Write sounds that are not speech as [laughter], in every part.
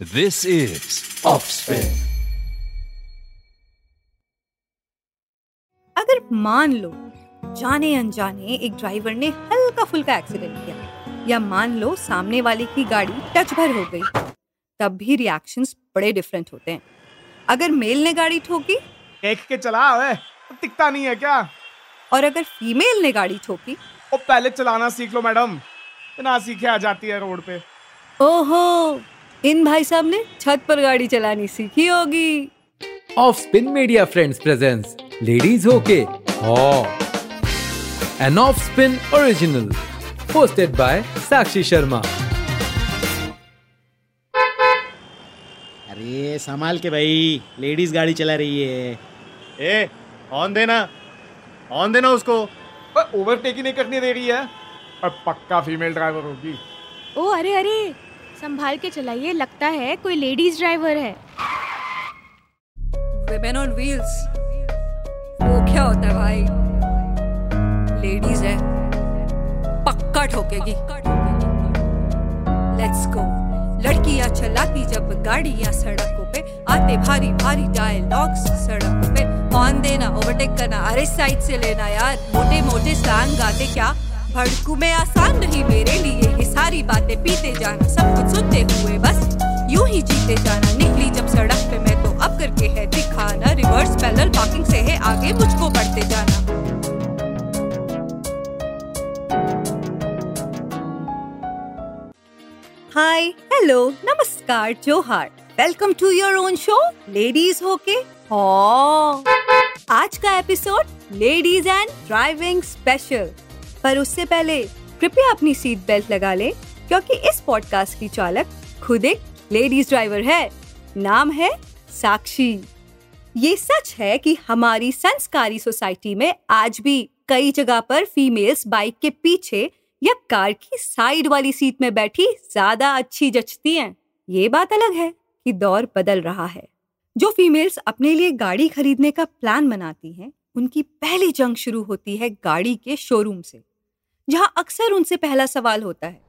This is Offspin. अगर मान लो जाने अनजाने एक ड्राइवर ने हल्का फुल्का एक्सीडेंट किया या मान लो सामने वाले की गाड़ी टच भर हो गई तब भी रिएक्शंस बड़े डिफरेंट होते हैं। अगर मेल ने गाड़ी ठोकी देख के चला है दिखता नहीं है क्या? और अगर फीमेल ने गाड़ी ठोकी ओ पहले चलाना सीख लो मैडम बिना सीखे आ जाती है रोड पे। ओहो इन भाई साहब ने छत पर गाड़ी चलानी सीखी होगी। Off spin media friends presents ladies होके an off spin original hosted by Sakshi Sharma अरे संभाल के भाई लेडीज़ गाड़ी चला रही है। ए ऑन देना। ऑन देना उसको। ओवरटेक ही नहीं करने दे रही है। और पक्का फीमेल ड्राइवर होगी। ओ अरे अरे संभाल के चलाइए, लगता है कोई लेडीज़ ड्राइवर है। Women on wheels वो क्या होता है भाई? लेडीज़ है। पक्का ठोकेगी। लेट्स गो लड़कियाँ चलाती जब गाड़ियाँ सड़कों पे, आते भारी भारी डायलॉग्स सड़कों पे। ऑन देना ओवरटेक करना, अरे साइड से लेना यार। मोटे मोटे सैंग गाते क्या? भड़कू में आसान नहीं मेरे लिए। ये सारी बातें पीते जाना, सब कुछ सुनते हुए बस यूँ ही जीते जाना। निकली जब सड़क पे मैं तो अब करके है दिखाना। रिवर्स पैदल पार्किंग से है आगे मुझको बढ़ते जाना। हाय हेलो नमस्कार, जोहार। Welcome to your own show ladies होके। ओ आज का episode ladies and driving special पर उससे पहले कृपया अपनी सीट बेल्ट लगा लें क्योंकि इस पॉडकास्ट की चालक खुद एक लेडीज़ ड्राइवर है। नाम है साक्षी। ये सच है कि हमारी संस्कारी सोसाइटी में आज भी कई जगह पर फीमेल्स बाइक के पीछे या कार की साइड वाली सीट में बैठी ज़्यादा अच्छी जचती हैं। ये बात अलग है कि दौर बदल रहा है। जो फीमेल्स अपने लिए गाड़ी खरीदने का प्लान बनाती हैं, उनकी पहली जंग शुरू होती है गाड़ी के शोरूम से। जहाँ अक्सर उनसे पहला सवाल होता है।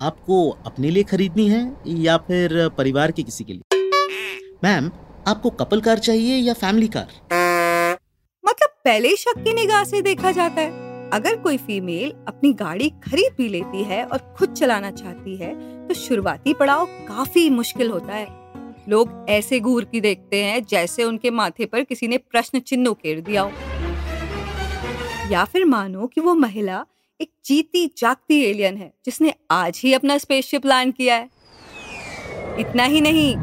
आपको अपने लिए खरीदनी है या फिर परिवार के किसी के लिए? मैम आपको कपल कार चाहिए या फैमिली कार? मतलब पहले शक की निगाह से देखा जाता है। अगर कोई फीमेल अपनी गाड़ी खरीद भी लेती है और खुद चलाना चाहती है तो शुरुआती पड़ाव काफ़ी मुश्किल होता है। लोग ऐसे घूर की देखते हैं जैसे उनके माथे पर किसी ने प्रश्न चिन्ह उकेर दिया हो। या फिर मानो कि वो महिला एक जीती जागती एलियन है, जिसने आज ही अपना स्पेसशिप लैंड किया है। इतना ही नहीं,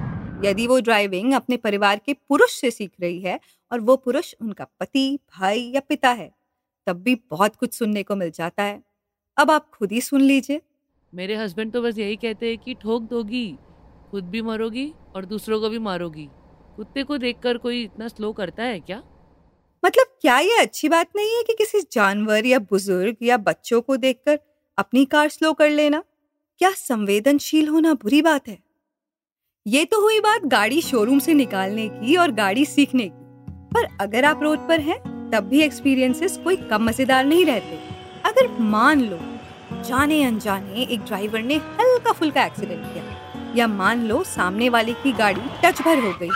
यदि वो ड्राइविंग अपने परिवार के पुरुष से सीख रही है और वो पुरुष उनका पति, भाई या पिता है, तब भी बहुत कुछ सुनने को मिल जाता है। अब आप खुद ही सुन लीजिए। मेरे हस्बैंड तो बस यही कहते हैं कि ठोक दोगी, खुद भी मरोगी और दूसरों को भी मारोगी। कुत्ते को देखकर कोई इतना स्लो करता है क्या? मतलब क्या ये अच्छी बात नहीं है कि किसी जानवर या बुज़ुर्ग या बच्चों को देखकर अपनी कार स्लो कर लेना? क्या संवेदनशील होना बुरी बात है? ये तो हुई बात गाड़ी शोरूम से निकालने की और गाड़ी सीखने की। पर अगर आप रोड पर हैं, तब भी एक्सपीरियंसेस कोई कम मज़ेदार नहीं रहते। अगर मान लो, जाने अनजाने एक ड्राइवर ने हल्का फुल्का एक्सीडेंट किया, या मान लो सामने वाले की गाड़ी टच भर हो गई,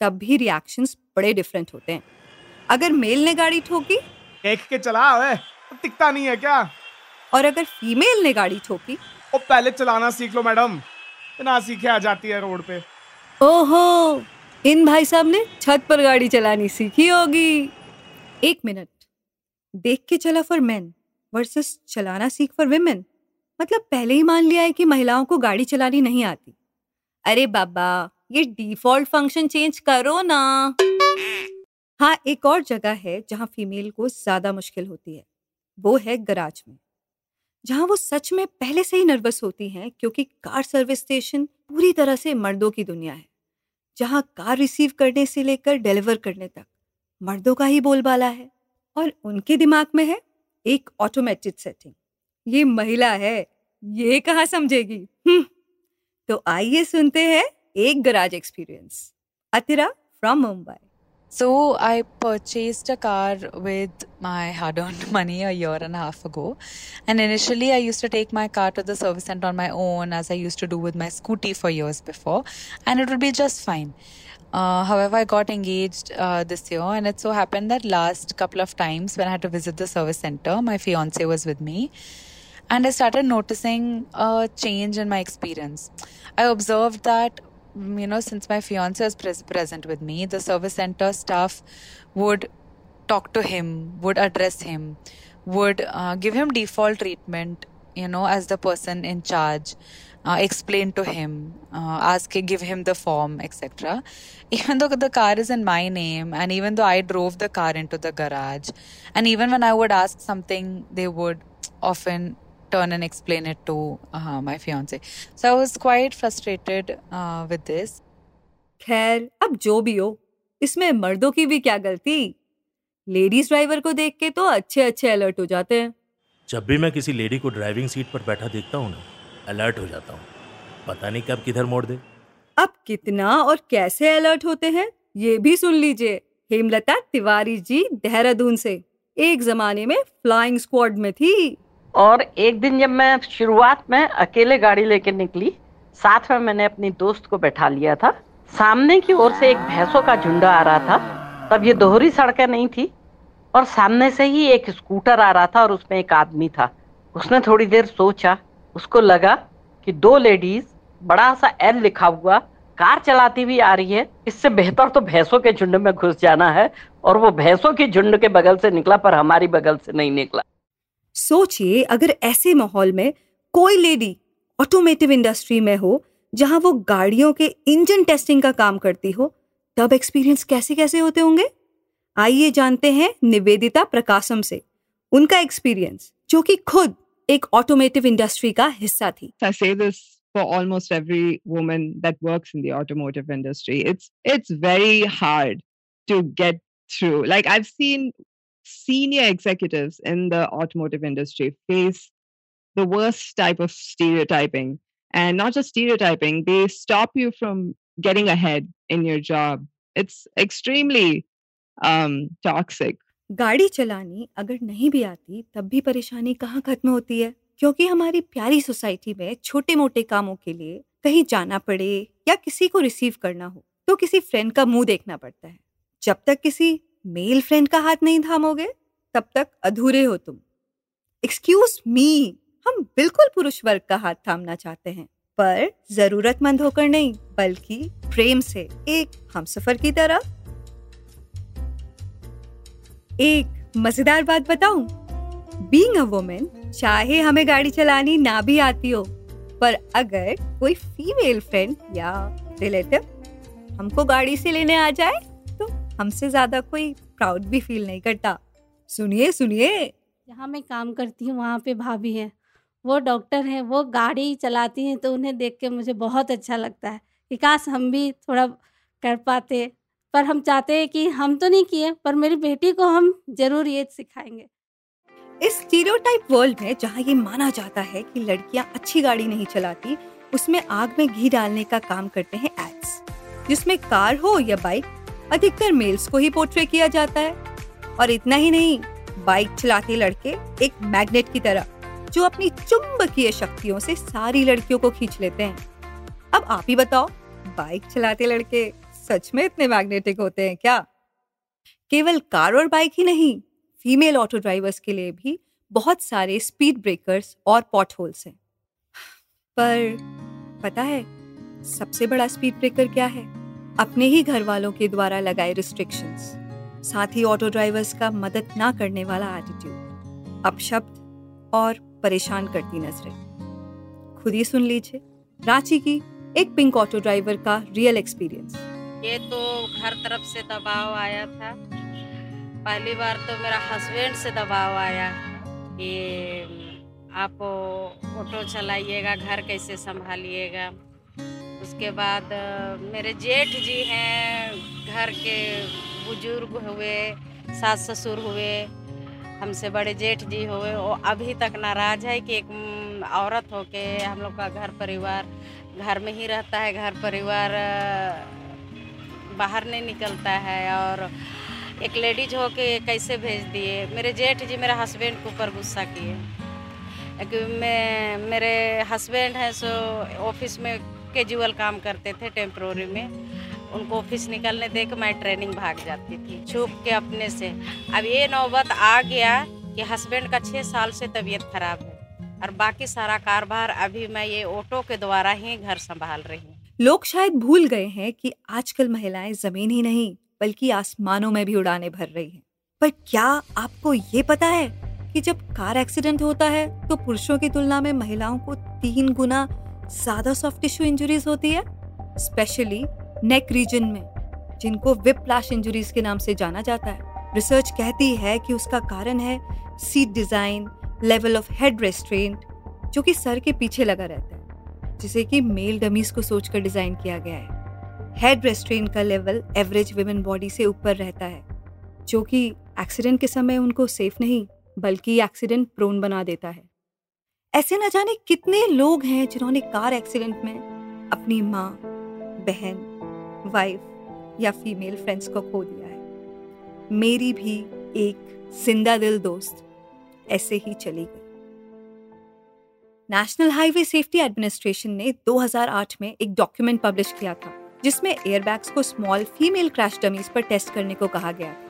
तब भी रिएक्शंस बड़े डिफरेंट होते हैं। अगर मेल ने गाड़ी ठोकी? देख के चला है। दिखता नहीं है क्या? और अगर फीमेल ने गाड़ी ठोकी? ओ पहले चलाना सीख लो मैडम। बिना सीखे आ जाती है रोड पे। ओहो इन भाई साहब ने छत पर गाड़ी चलानी सीखी होगी। एक मिनट। देख के चला फॉर मेन वर्सेस चलाना सीख फॉर वेमेन मतलब पहले ही मान लिया है कि महिलाओं को गाड़ी चलानी नहीं आती। अरे बाबा ये डिफ़ॉल्ट फ़ंक्शन चेंज करो ना। हाँ एक और जगह है जहाँ फीमेल को ज़्यादा मुश्किल होती है वो है गराज में। जहाँ वो सच में पहले से ही नर्वस होती हैं क्योंकि कार सर्विस स्टेशन पूरी तरह से मर्दों की दुनिया है जहाँ कार रिसीव करने से लेकर डिलीवर करने तक मर्दों का ही बोलबाला है और उनके दिमाग में है एक ऑटोमेटिक सेटिंग ये महिला है ये कहाँ समझेगी? हम्म, तो आइए सुनते हैं एक garage experience Athira from Mumbai So I purchased a car with my hard earned [laughs] money a year and a half ago. And initially, I used to take my car to the service center on my own, as I used to do with my scooty for years before, and it would be just fine. Uh, however, I got engaged uh, this year, and it so happened that last couple of times when I had to visit the service center, my fiance was with me, and I started noticing a change in my experience. I observed that you know since my fiance is pres- present with me, the service center staff would talk to him, would address him, would uh, give him default treatment, you know, as the person in charge. Uh, explain to him, uh, ask, give him the form, etc. [laughs] Even though the car is in my name, and even though I drove the car into the garage, and even when I would ask something, they would often turn and explain it to uh, my fiance. So I was quite frustrated uh, with this. खैर अब जो भी हो इसमें मर्दों की भी क्या गलती? लेडीज़ ड्राइवर को देख के तो अच्छे अच्छे अलर्ट हो जाते हैं। जब भी मैं किसी लेडी को ड्राइविंग सीट पर बैठा देखता हूँ ना अलर्ट हो जाता हूँ। पता नहीं कब किधर मोड़ दे। अब कितना और कैसे अलर्ट होते हैं ये भी सुन लीजिए। हेमलता तिवारी जी देहरादून से। एक जमाने में फ्लाइंग स्क्वाड में थी। और एक दिन जब मैं शुरुआत में अकेले गाड़ी लेके निकली, साथ में मैंने अपनी दोस्त को बैठा लिया था। सामने की ओर से एक भैंसों का झुंड आ रहा था। तब ये दोहरी सड़कें नहीं थी और सामने से ही एक स्कूटर आ रहा था और उसमें एक आदमी था। उसने थोड़ी देर सोचा, उसको लगा कि दो लेडीज़, बड़ा सा एल लिखा हुआ, कार चलाती हुई आ रही है। इससे बेहतर तो भैंसों के झुंड में घुस जाना है और वो भैंसों के झुंड के बगल से निकला पर हमारी बगल से नहीं निकला। सोचिए, अगर ऐसे माहौल में कोई लेडी ऑटोमेटिव इंडस्ट्री में हो, जहाँ वो गाड़ियों के इंजन टेस्टिंग का काम करती हो, तब एक्सपीरियंस कैसे कैसे होते होंगे आइए जानते हैं निवेदिता प्रकाशम से उनका एक्सपीरियंस जो कि खुद एक ऑटोमेटिव इंडस्ट्री का हिस्सा थी for almost every woman that works in the automotive industry. It's it's very hard to get through. Like, I've seen senior executives in the automotive industry face the worst type of stereotyping. And not just stereotyping, they stop you from getting ahead in your job. It's extremely um, toxic. गाड़ी चलानी अगर नहीं भी आती तब भी परेशानी कहाँ खत्म होती है क्योंकि हमारी प्यारी सोसाइटी में छोटे मोटे कामों के लिए कहीं जाना पड़े या किसी को रिसीव करना हो तो किसी फ्रेंड का मुंह देखना पड़ता है जब तक किसी मेल फ्रेंड का हाथ नहीं थामोगे, तब तक अधूरे हो तुम। एक्सक्यूज मी हम बिल्कुल पुरुष वर्ग का हाथ थामना चाहते हैं, पर जरूरतमंद होकर नहीं, बल्कि प्रेम से, एक हम सफ़र की तरह। एक मज़ेदार बात बताऊँ बीइंग अ वुमेन चाहे हमें गाड़ी चलानी ना भी आती हो, पर अगर कोई फीमेल फ्रेंड या रिलेटिव हमको गाड़ी से लेने आ जाए हमसे ज़्यादा कोई प्राउड भी फील नहीं करता। सुनिए सुनिए। जहाँ मैं काम करती हूँ वहाँ पे भाभी हैं। वो डॉक्टर हैं वो गाड़ी चलाती हैं तो उन्हें देख के मुझे बहुत अच्छा लगता है कि काश हम भी थोड़ा कर पाते। पर हम चाहते हैं कि हम तो नहीं किए पर मेरी बेटी को हम ज़रूर ये सिखाएँगे। इस स्टीरियोटाइप वर्ल्ड में जहाँ ये माना जाता है कि लड़कियाँ अच्छी गाड़ी नहीं चलाती उसमें आग में घी डालने का काम करते हैं एड्स जिसमें कार हो या बाइक अधिकतर मेल्स को ही पोर्ट्रे किया जाता है। और इतना ही नहीं बाइक चलाते लड़के एक मैग्नेट की तरह, जो अपनी चुंबकीय शक्तियों से सारी लड़कियों को खींच लेते हैं। अब आप ही बताओ बाइक चलाते लड़के सच में इतने मैग्नेटिक होते हैं क्या? केवल कार और बाइक ही नहीं फीमेल ऑटो ड्राइवर्स के लिए भी बहुत सारे स्पीड ब्रेकर्स और पॉट होल्स हैं। पर, पता है, सबसे बड़ा स्पीड ब्रेकर क्या है? अपने ही घर वालों के द्वारा लगाए रिस्ट्रिक्शंस साथ ही ऑटो ड्राइवर्स का मदद ना करने वाला एटीट्यूड अपशब्द और परेशान करती नज़रें। खुद ही सुन लीजिए, रांची की एक पिंक ऑटो ड्राइवर का रियल एक्सपीरियंस ये तो हर तरफ़ से दबाव आया था। पहली बार तो मेरा हस्बैंड से दबाव आया कि आप ऑटो चलाइएगा, घर कैसे संभालिएगा। उसके बाद मेरे जेठ जी हैं, घर के बुज़ुर्ग हुए, सास ससुर हुए, हमसे बड़े जेठ जी हुए। वो अभी तक नाराज़ है कि एक औरत हो के हम लोग का घर परिवार, घर में ही रहता है, घर परिवार बाहर नहीं निकलता है और एक लेडीज़ हो के कैसे भेज दिए। मेरे जेठ जी मेरे हस्बैंड के ऊपर गुस्सा किए। कि मैं, मेरे हस्बैंड हैं, सो ऑफ़िस में कैजुअल काम करते थे टेम्प्रोरी में। उनको ऑफ़िस निकलने दे के मैं ट्रेनिंग भाग जाती थी, छुप के अपने से। अब ये नौबत आ गया कि हस्बैंड का छः साल से तबीयत खराब है और बाकी सारा कारोबार अभी मैं ये ऑटो के द्वारा ही घर संभाल रही हूँ। लोग शायद भूल गए हैं कि आजकल महिलाएँ ज़मीन ही नहीं, बल्कि आसमानों में भी उड़ाने भर रही हैं। पर क्या आपको ये पता है कि जब कार एक्सीडेंट होता है तो पुरुषों की तुलना में महिलाओं को तीन गुना ज़्यादा सॉफ्ट टिश्यू इंजरीज होती है स्पेशली नेक रीजन में, जिनको विप्लाश इंजरीज के नाम से जाना जाता है। रिसर्च कहती है कि उसका कारण है seat design level of head restraint जो कि सर के पीछे लगा रहता है, जिसे कि मेल डमीज को सोचकर डिज़ाइन किया गया है। हेड रेस्ट्रेंट का लेवल एवरेज विमेन बॉडी से ऊपर रहता है, जो कि एक्सीडेंट के समय उनको सेफ़ नहीं, बल्कि एक्सीडेंट प्रोन बना देता है। ऐसे न जाने कितने लोग हैं जिन्होंने कार एक्सीडेंट में अपनी माँ, बहन वाइफ या फीमेल फ्रेंड्स को खो दिया है। मेरी भी एक ज़िंदा दिल दोस्त ऐसे ही चली गई। नेशनल हाईवे सेफ्टी एडमिनिस्ट्रेशन ने 2008 में एक डॉक्यूमेंट पब्लिश किया था, जिसमें एयरबैग्स को स्मॉल फीमेल क्रैश डमीज पर टेस्ट करने को कहा गया था।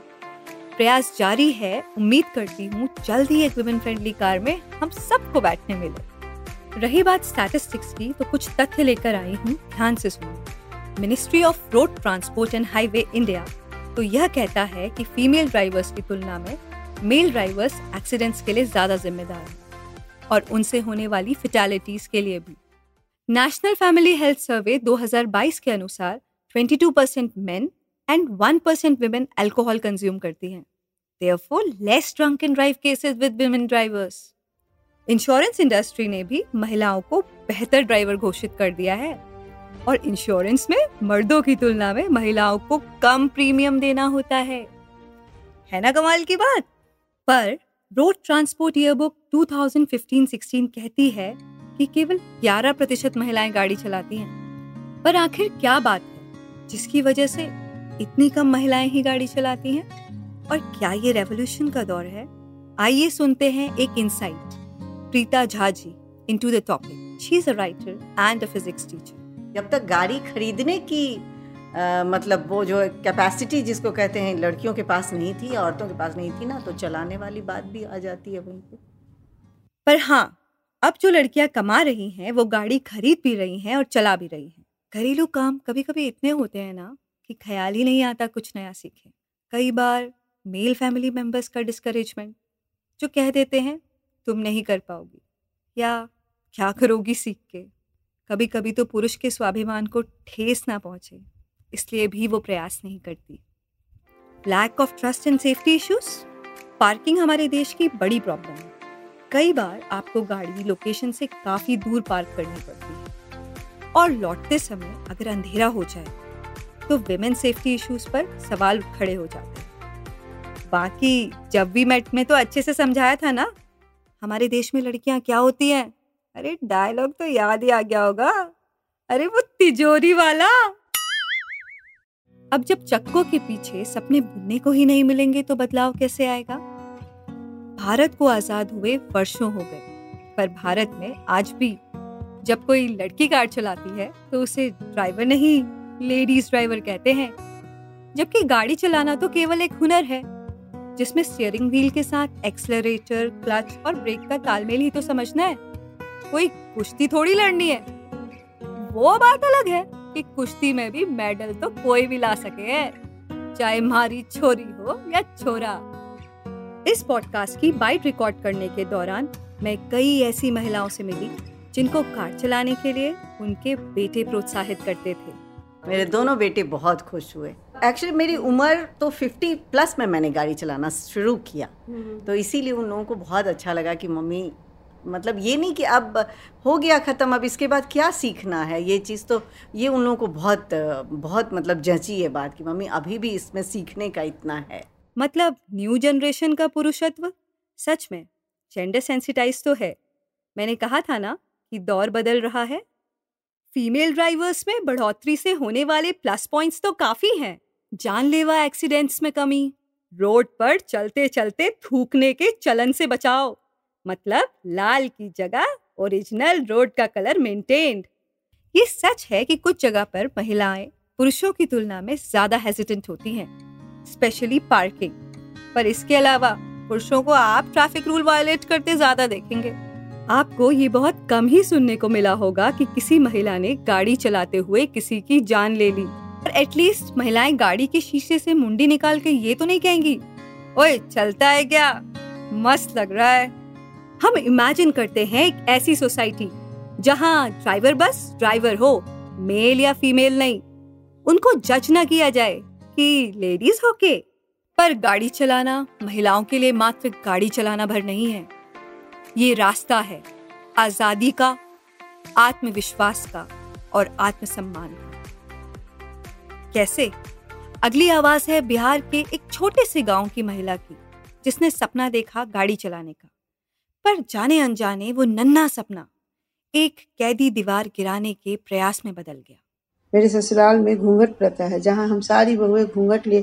प्रयास जारी है, उम्मीद करती हूँ जल्द ही एक वुमेन फ्रेंडली कार में हम सबको बैठने मिले। रही बात स्टैटिस्टिक्स की तो कुछ तथ्य लेकर आई हूँ, ध्यान से सुनो। Ministry of road transport and highway India तो यह कहता है कि फीमेल ड्राइवर्स की तुलना में मेल ड्राइवर्स एक्सीडेंट्स के लिए ज़्यादा जिम्मेदार हैं और उनसे होने वाली फिटैलिटीज के लिए भी। नेशनल फैमिली हेल्थ सर्वे 2022 के अनुसार 22 percent men and 1 percent women alcohol consume करती हैं। Therefore, less drunk and drive cases with women drivers insurance industry ने भी महिलाओं को बेहतर ड्राइवर घोषित कर दिया है। और इंश्योरेंस में मर्दों की तुलना में महिलाओं को कम प्रीमियम देना होता है। है ना कमाल की बात? पर रोड ट्रांसपोर्ट ईयरबुक 2015-16 कहती है कि केवल 11 प्रतिशत महिलाएँ गाड़ी चलाती हैं। पर आखिर क्या बात है? जिसकी वजह से इतनी कम महिलाएँ ही गाड़ी चलाती हैं? और क्या ये रेवोल्यूशन का दौर है? आइए सुनते हैं एक insight Preeta Jha ji into the topic she is a writer and a physics teacher जब तक गाड़ी खरीदने की आ, मतलब वो जो कैपेसिटी जिसको कहते हैं लड़कियों के पास नहीं थी औरतों के पास नहीं थी ना तो चलाने वाली बात भी आ जाती है वहीं पे। पर हाँ अब जो लड़कियाँ कमा रही हैं वो गाड़ी खरीद भी रही हैं और चला भी रही हैं। घरेलू काम कभी कभी इतने होते हैं ना कि ख्याल ही नहीं आता कुछ नया सीखें। कई बार मेल फैमिली मेंबर्स का डिस्करेजमेंट, जो कह देते हैं, तुम नहीं कर पाओगी या क्या करोगी सीख के? कभी कभी तो पुरुष के स्वाभिमान को ठेस ना पहुँचे, इसलिए भी वो प्रयास नहीं करती। Lack of trust and safety issues parking हमारे देश की बड़ी प्रॉब्लम है। कई बार आपको गाड़ी लोकेशन से काफ़ी दूर पार्क करनी पड़ती है। और लौटते समय अगर अंधेरा हो जाए तो विमेन सेफ्टी इश्यूज़ पर सवाल खड़े हो जाते हैं। बाकी जब भी मेट में तो अच्छे से समझाया था ना, हमारे देश में लड़कियाँ क्या होती हैं? अरे डायलॉग तो याद ही आ गया होगा। अरे, वो तिजोरी वाला। अब जब चक्कों के पीछे सपने बुनने को ही नहीं मिलेंगे तो बदलाव कैसे आएगा? भारत को आज़ाद हुए वर्षों हो गए, पर भारत में आज भी जब कोई लड़की कार चलाती है तो उसे ड्राइवर नहीं। लेडीज़ ड्राइवर कहते हैं, जबकि गाड़ी चलाना तो केवल एक हुनर है, जिसमें स्टीयरिंग व्हील के साथ एक्सलरेटर क्लच और ब्रेक का तालमेल ही तो समझना है। कोई कुश्ती थोड़ी लड़नी है। वो बात अलग है कि कुश्ती में भी मेडल तो कोई भी ला सके है, चाहे मारी छोरी हो या छोरा। इस पॉडकास्ट की बाइट रिकॉर्ड करने के दौरान मैं कई ऐसी महिलाओं से मिली, जिनको कार चलाने के लिए उनके बेटे प्रोत्साहित करते थे। मेरे दोनों बेटे बहुत खुश हुए। एक्चुअली मेरी उम्र तो 50 प्लस में मैंने गाड़ी चलाना शुरू किया। तो इसीलिए उन लोगों को बहुत अच्छा लगा कि मम्मी मतलब ये नहीं कि अब हो गया ख़त्म अब इसके बाद क्या सीखना है? ये चीज़ तो ये उन लोगों को बहुत बहुत मतलब जची है बात कि मम्मी अभी भी इसमें सीखने का इतना है। मतलब न्यू जनरेशन का पुरुषत्व? सच में जेंडर सेंसिटाइज तो है। मैंने कहा था ना कि दौर बदल रहा है फीमेल ड्राइवर्स में बढ़ोतरी से होने वाले प्लस पॉइंट्स तो काफ़ी हैं। जानलेवा एक्सीडेंट्स में कमी, रोड पर चलते चलते थूकने के चलन से बचाओ। मतलब लाल की जगह ओरिजिनल रोड का कलर मेंटेन्ड। ये सच है कि कुछ जगह पर महिलाएँ पुरुषों की तुलना में ज़्यादा हेजिटेंट होती हैं स्पेशली पार्किंग पर इसके अलावा पुरुषों को आप ट्रैफ़िक रूल वायलेट करते ज़्यादा देखेंगे। आपको ये बहुत कम ही सुनने को मिला होगा कि किसी महिला ने गाड़ी चलाते हुए किसी की जान ले ली। पर एटलीस्ट महिलाएँ गाड़ी के शीशे से मुंडी निकाल के ये तो नहीं कहेंगी, ओए, चलता है क्या? मस्त लग रहा है। हम इमेजिन करते हैं एक ऐसी सोसाइटी जहाँ ड्राइवर बस ड्राइवर हो मेल या फीमेल नहीं। उनको जज ना किया जाए कि लेडीज़ हो के पर गाड़ी चलाना, महिलाओं के लिए मात्र गाड़ी चलाना भर नहीं है। ये रास्ता है आज़ादी का आत्मविश्वास का और आत्मसम्मान। का कैसे? अगली आवाज़ है बिहार के एक छोटे से गाँव की महिला की जिसने सपना देखा गाड़ी चलाने का। पर जाने अनजाने वो नन्ना सपना एक कैदी दीवार गिराने के प्रयास में बदल गया। मेरे ससुराल में घूंघट प्रथा है जहाँ हम सारी बहुएँ घूंघट ले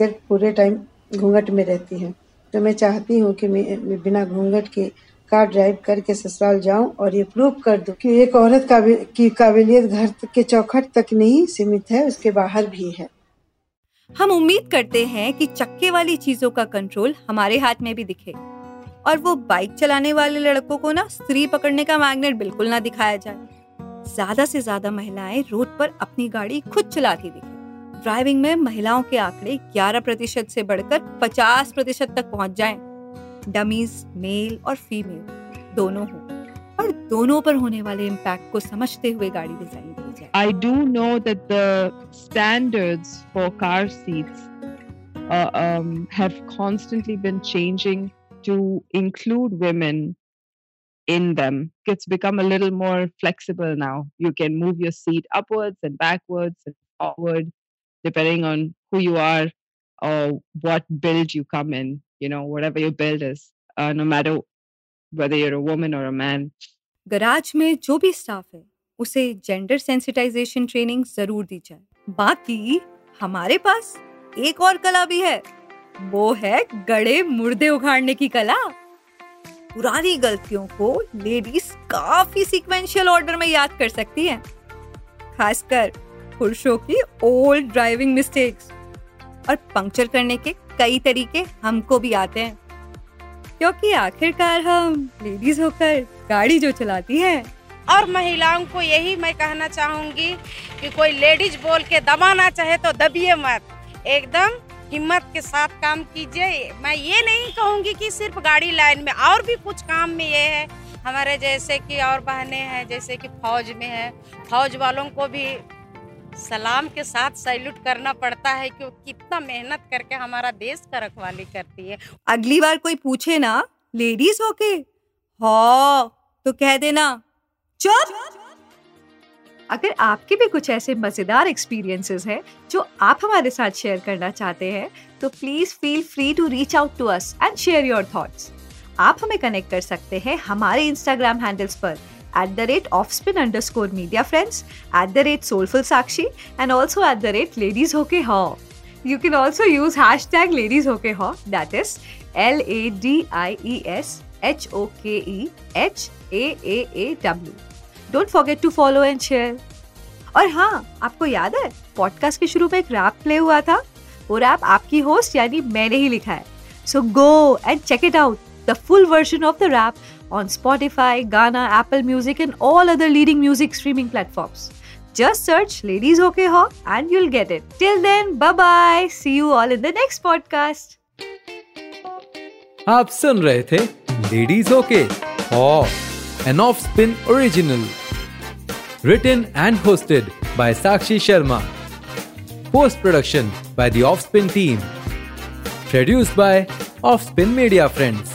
कर पूरे टाइम घूंघट में रहती हैं। तो मैं चाहती हूँ कि मैं, बिना घूंघट के कार ड्राइव करके ससुराल जाऊँ और ये प्रूव कर दूँ कि एक औरत की काबिलियत घर के चौखट तक नहीं सीमित है, उसके बाहर भी है। हम उम्मीद करते हैं कि चक्के वाली चीज़ों का कंट्रोल हमारे हाथ में भी दिखे और वो बाइक चलाने वाले लड़कों को ना स्त्री पकड़ने का मैग्नेट बिल्कुल ना दिखाया जाए। ज़्यादा से ज़्यादा महिलाएँ रोड पर अपनी गाड़ी खुद चलाती दिखे। ड्राइविंग में महिलाओं के आंकड़े 11 प्रतिशत से बढ़कर 50 प्रतिशत तक पहुँच जाएँ। डमीज मेल और फीमेल दोनों हो और दोनों पर होने वाले इम्पैक्ट को समझते हुए गाड़ी डिज़ाइन की जाए know that the standards for car seats uh, um, have constantly been changing to include women in them. It's become a little more flexible now. You can move your seat upwards and backwards and forward depending on who you are or what build you come in, you know, whatever your build is, uh, no matter whether you're a woman or a man. Garage में जो भी staff है उसे gender sensitisation training ज़रूर दी जाए। बाकी हमारे पास एक और कला भी है वो है गड़े मुर्दे उखाड़ने की कला। पुरानी गलतियों को लेडीज़ काफ़ी सीक्वेंशियल ऑर्डर में याद कर सकती हैं खासकर पुरुषों की ओल्ड ड्राइविंग मिस्टेक्स और पंक्चर करने के कई तरीके हमको भी आते हैं। क्योंकि आखिरकार हम लेडीज़ होकर गाड़ी जो चलाती है। और महिलाओं को यही मैं कहना चाहूँगी कि कोई लेडीज़ बोल के दबाना चाहे तो दबिए मत। एकदम हिम्मत के साथ काम कीजिए। मैं ये नहीं कहूँगी कि सिर्फ़ गाड़ी लाइन में, और भी कुछ काम में ये है। हमारे जैसे कि और बहनें हैं, जैसे कि फौज में है। फौज वालों को भी सलाम के साथ सैल्यूट करना पड़ता है कि कितना मेहनत करके हमारा देश का रखवाली करती है। अगली बार कोई पूछे ना लेडीज़ होके? हो तो कह देना। चुप! अगर आपके भी कुछ ऐसे मज़ेदार एक्सपीरियंसेस हैं, जो आप हमारे साथ शेयर करना चाहते हैं तो please feel free to reach out to us and share your thoughts आप हमें कनेक्ट कर सकते हैं हमारे इंस्टाग्राम हैंडल्स पर। At the rate offspin underscore media friends, at the rate soulful sakshi, and also at the rate ladies hoke ho. You can also use hashtag ladies hoke ho, that is L A D I E S H O K E H A A A W. Don't forget to follow and share. और हाँ आपको याद है podcast के शुरू में एक rap play हुआ था वो रैप आपकी होस्ट यानी मैंने ही लिखा है so go and check it out The full version of the rap on Spotify, Ghana, Apple Music, and all other leading music streaming platforms. Just search Ladies Okay Ho and you'll get it. Till then, bye bye. See you all in the next podcast. आप सुन रहे थे ladies okay an off spin original written and hosted by Sakshi Sharma post production by the offspin team produced by offspin media friends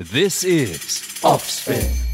This is Offspin.